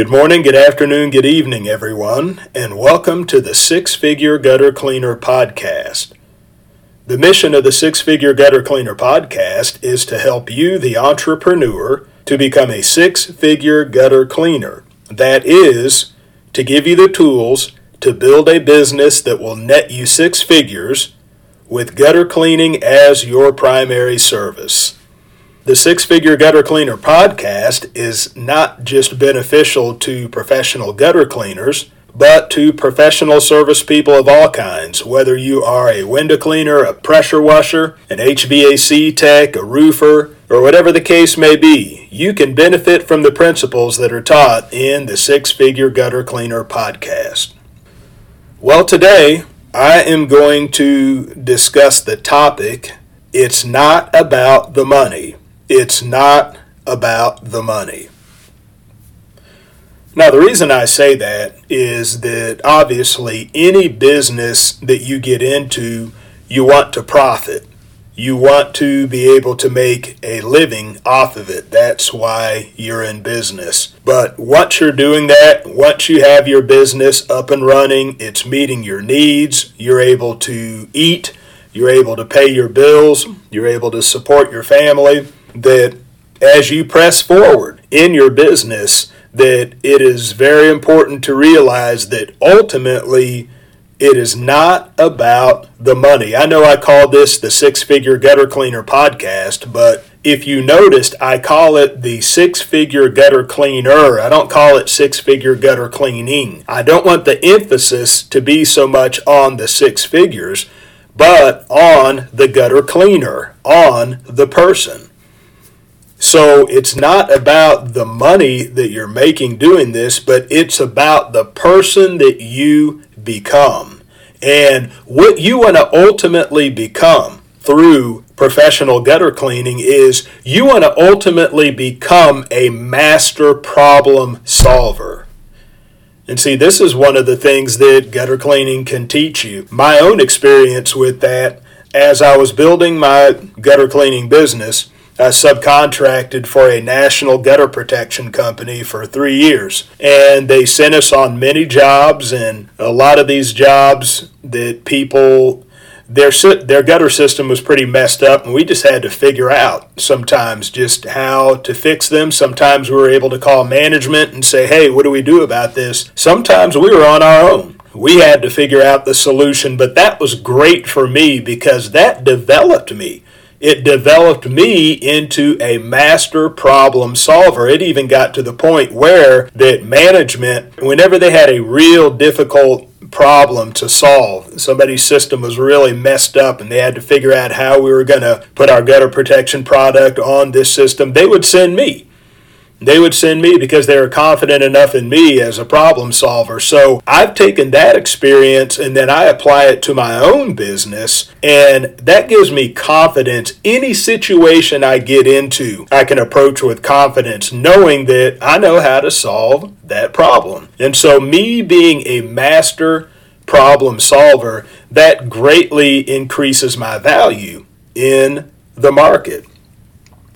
Good morning, good afternoon, good evening, everyone, and welcome to the Six Figure Gutter Cleaner Podcast. The mission of the Six Figure Gutter Cleaner Podcast is to help you, the entrepreneur, to become a six figure gutter cleaner. That is, to give you the tools to build a business that will net you six figures with gutter cleaning as your primary service. The Six Figure Gutter Cleaner podcast is not just beneficial to professional gutter cleaners, but to professional service people of all kinds, whether you are a window cleaner, a pressure washer, an HVAC tech, a roofer, or whatever the case may be. You can benefit from the principles that are taught in the Six Figure Gutter Cleaner podcast. Well, today I am going to discuss the topic It's not about the money. It's not about the money. Now, the reason I say that is that obviously any business that you get into, you want to profit. You want to be able to make a living off of it. That's why you're in business. But once you're doing that, once you have your business up and running, it's meeting your needs, you're able to eat, you're able to pay your bills, you're able to support your family that as you press forward in your business, that it is very important to realize that ultimately it is not about the money. I know I call this the Six Figure Gutter Cleaner podcast, but if you noticed, I call it the Six Figure Gutter Cleaner. I don't call it Six Figure Gutter Cleaning. I don't want the emphasis to be so much on the six figures, but on the gutter cleaner, on the person. So it's not about the money that you're making doing this, but it's about the person that you become. And what you want to ultimately become through professional gutter cleaning is you want to ultimately become a master problem solver. And see, this is one of the things that gutter cleaning can teach you. My own experience with that as I was building my gutter cleaning business I subcontracted for a national gutter protection company for three years. And they sent us on many jobs, and a lot of these jobs that people their their gutter system was pretty messed up, and we just had to figure out sometimes just how to fix them. Sometimes we were able to call management and say, "Hey, what do we do about this?" Sometimes we were on our own. We had to figure out the solution, but that was great for me because that developed me it developed me into a master problem solver. It even got to the point where that management, whenever they had a real difficult problem to solve, somebody's system was really messed up and they had to figure out how we were going to put our gutter protection product on this system, they would send me they would send me because they were confident enough in me as a problem solver. So I've taken that experience and then I apply it to my own business, and that gives me confidence. Any situation I get into, I can approach with confidence, knowing that I know how to solve that problem. And so, me being a master problem solver, that greatly increases my value in the market.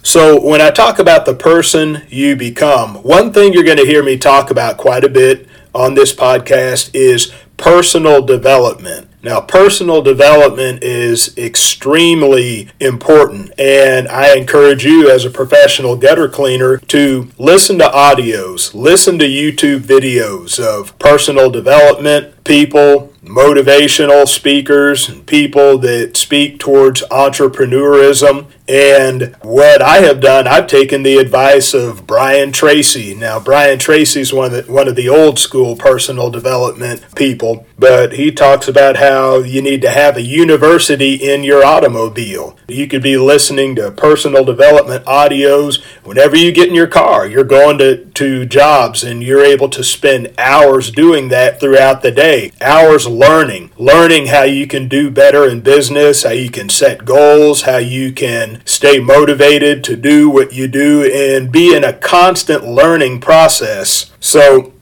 So, when I talk about the person you become, one thing you're going to hear me talk about quite a bit on this podcast is personal development. Now, personal development is extremely important, and I encourage you as a professional gutter cleaner to listen to audios, listen to YouTube videos of personal development people, motivational speakers, and people that speak towards entrepreneurism. And what I have done, I've taken the advice of Brian Tracy. Now, Brian Tracy is one of the, one of the old school personal development people, but he talks about how you need to have a university in your automobile. You could be listening to personal development audios whenever you get in your car. You're going to, to jobs and you're able to spend hours doing that throughout the day. Hours learning, learning how you can do better in business, how you can set goals, how you can stay motivated to do what you do and be in a constant learning process. So,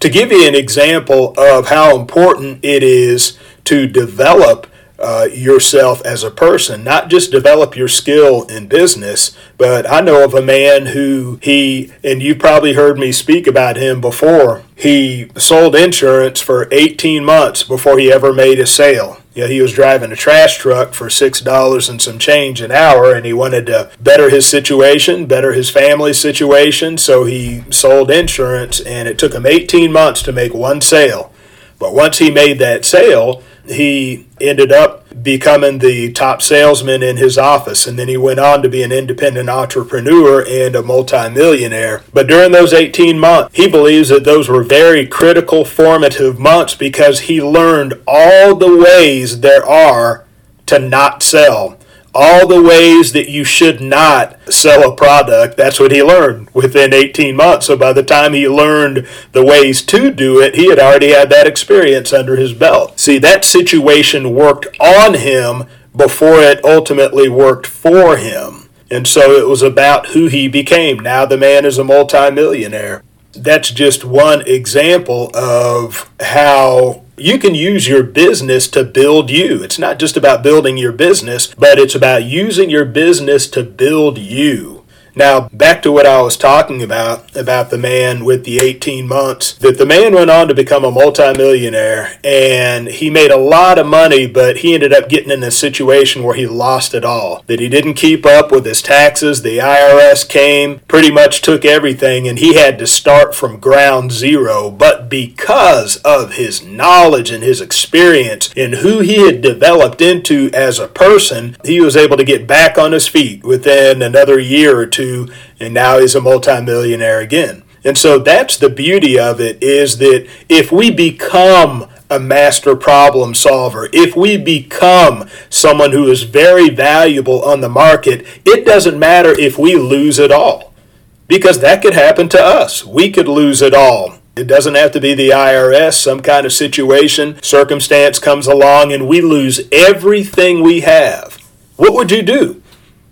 to give you an example of how important it is to develop uh, yourself as a person, not just develop your skill in business. But I know of a man who he, and you probably heard me speak about him before, he sold insurance for 18 months before he ever made a sale. Know, he was driving a trash truck for six dollars and some change an hour, and he wanted to better his situation, better his family's situation. So he sold insurance, and it took him 18 months to make one sale. But once he made that sale, he ended up becoming the top salesman in his office. And then he went on to be an independent entrepreneur and a multimillionaire. But during those 18 months he believes that those were very critical formative months because he learned all the ways there are to not sell all the ways that you should not sell a product. That's what he learned within 18 months. So by the time he learned the ways to do it, he had already had that experience under his belt. See, that situation worked on him before it ultimately worked for him. And so it was about who he became. Now the man is a multimillionaire. That's just one example of how you can use your business to build you. It's not just about building your business, but it's about using your business to build you. Now, back to what I was talking about, about the man with the 18 months, that the man went on to become a multimillionaire and he made a lot of money, but he ended up getting in a situation where he lost it all. That he didn't keep up with his taxes. The IRS came, pretty much took everything, and he had to start from ground zero. But because of his knowledge and his experience and who he had developed into as a person, he was able to get back on his feet within another year or two and now he's a multimillionaire again. And so that's the beauty of it is that if we become a master problem solver, if we become someone who is very valuable on the market, it doesn't matter if we lose it all. Because that could happen to us. We could lose it all. It doesn't have to be the IRS, some kind of situation, circumstance comes along, and we lose everything we have. What would you do?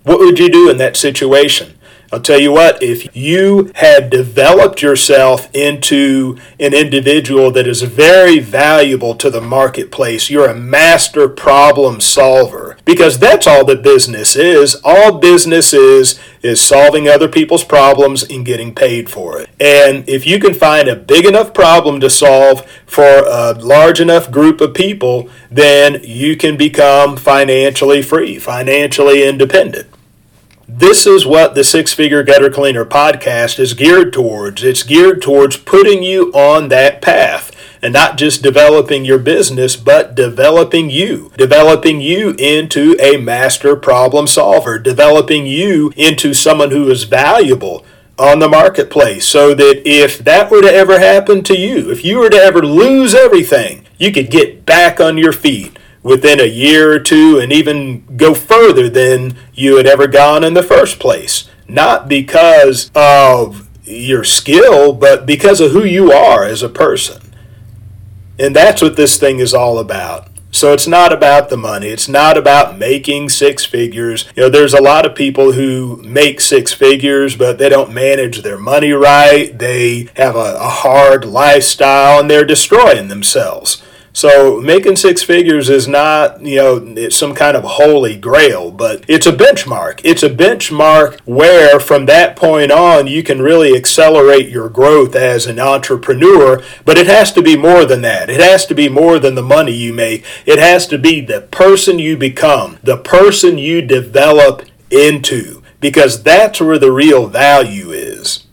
What would you do in that situation? I'll tell you what, if you have developed yourself into an individual that is very valuable to the marketplace, you're a master problem solver. Because that's all that business is. All business is is solving other people's problems and getting paid for it. And if you can find a big enough problem to solve for a large enough group of people, then you can become financially free, financially independent. This is what the Six Figure Gutter Cleaner podcast is geared towards. It's geared towards putting you on that path and not just developing your business, but developing you, developing you into a master problem solver, developing you into someone who is valuable on the marketplace so that if that were to ever happen to you, if you were to ever lose everything, you could get back on your feet within a year or two and even go further than you had ever gone in the first place. Not because of your skill, but because of who you are as a person. And that's what this thing is all about. So it's not about the money. It's not about making six figures. You know, there's a lot of people who make six figures, but they don't manage their money right. They have a, a hard lifestyle and they're destroying themselves. So making six figures is not, you know, some kind of holy grail, but it's a benchmark. It's a benchmark where from that point on you can really accelerate your growth as an entrepreneur, but it has to be more than that. It has to be more than the money you make. It has to be the person you become, the person you develop into, because that's where the real value is.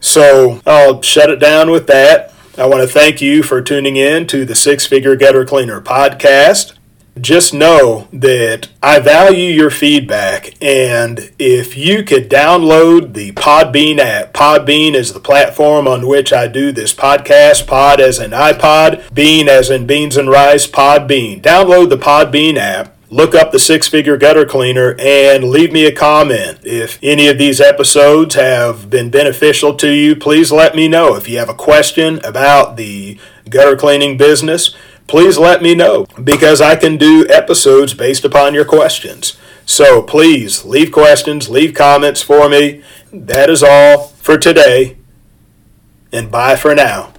So I'll shut it down with that. I want to thank you for tuning in to the Six Figure Gutter Cleaner podcast. Just know that I value your feedback, and if you could download the Podbean app, Podbean is the platform on which I do this podcast. Pod as in iPod, Bean as in beans and rice, Podbean. Download the Podbean app look up the six figure gutter cleaner and leave me a comment. If any of these episodes have been beneficial to you, please let me know. If you have a question about the gutter cleaning business, please let me know because I can do episodes based upon your questions. So please leave questions, leave comments for me. That is all for today, and bye for now.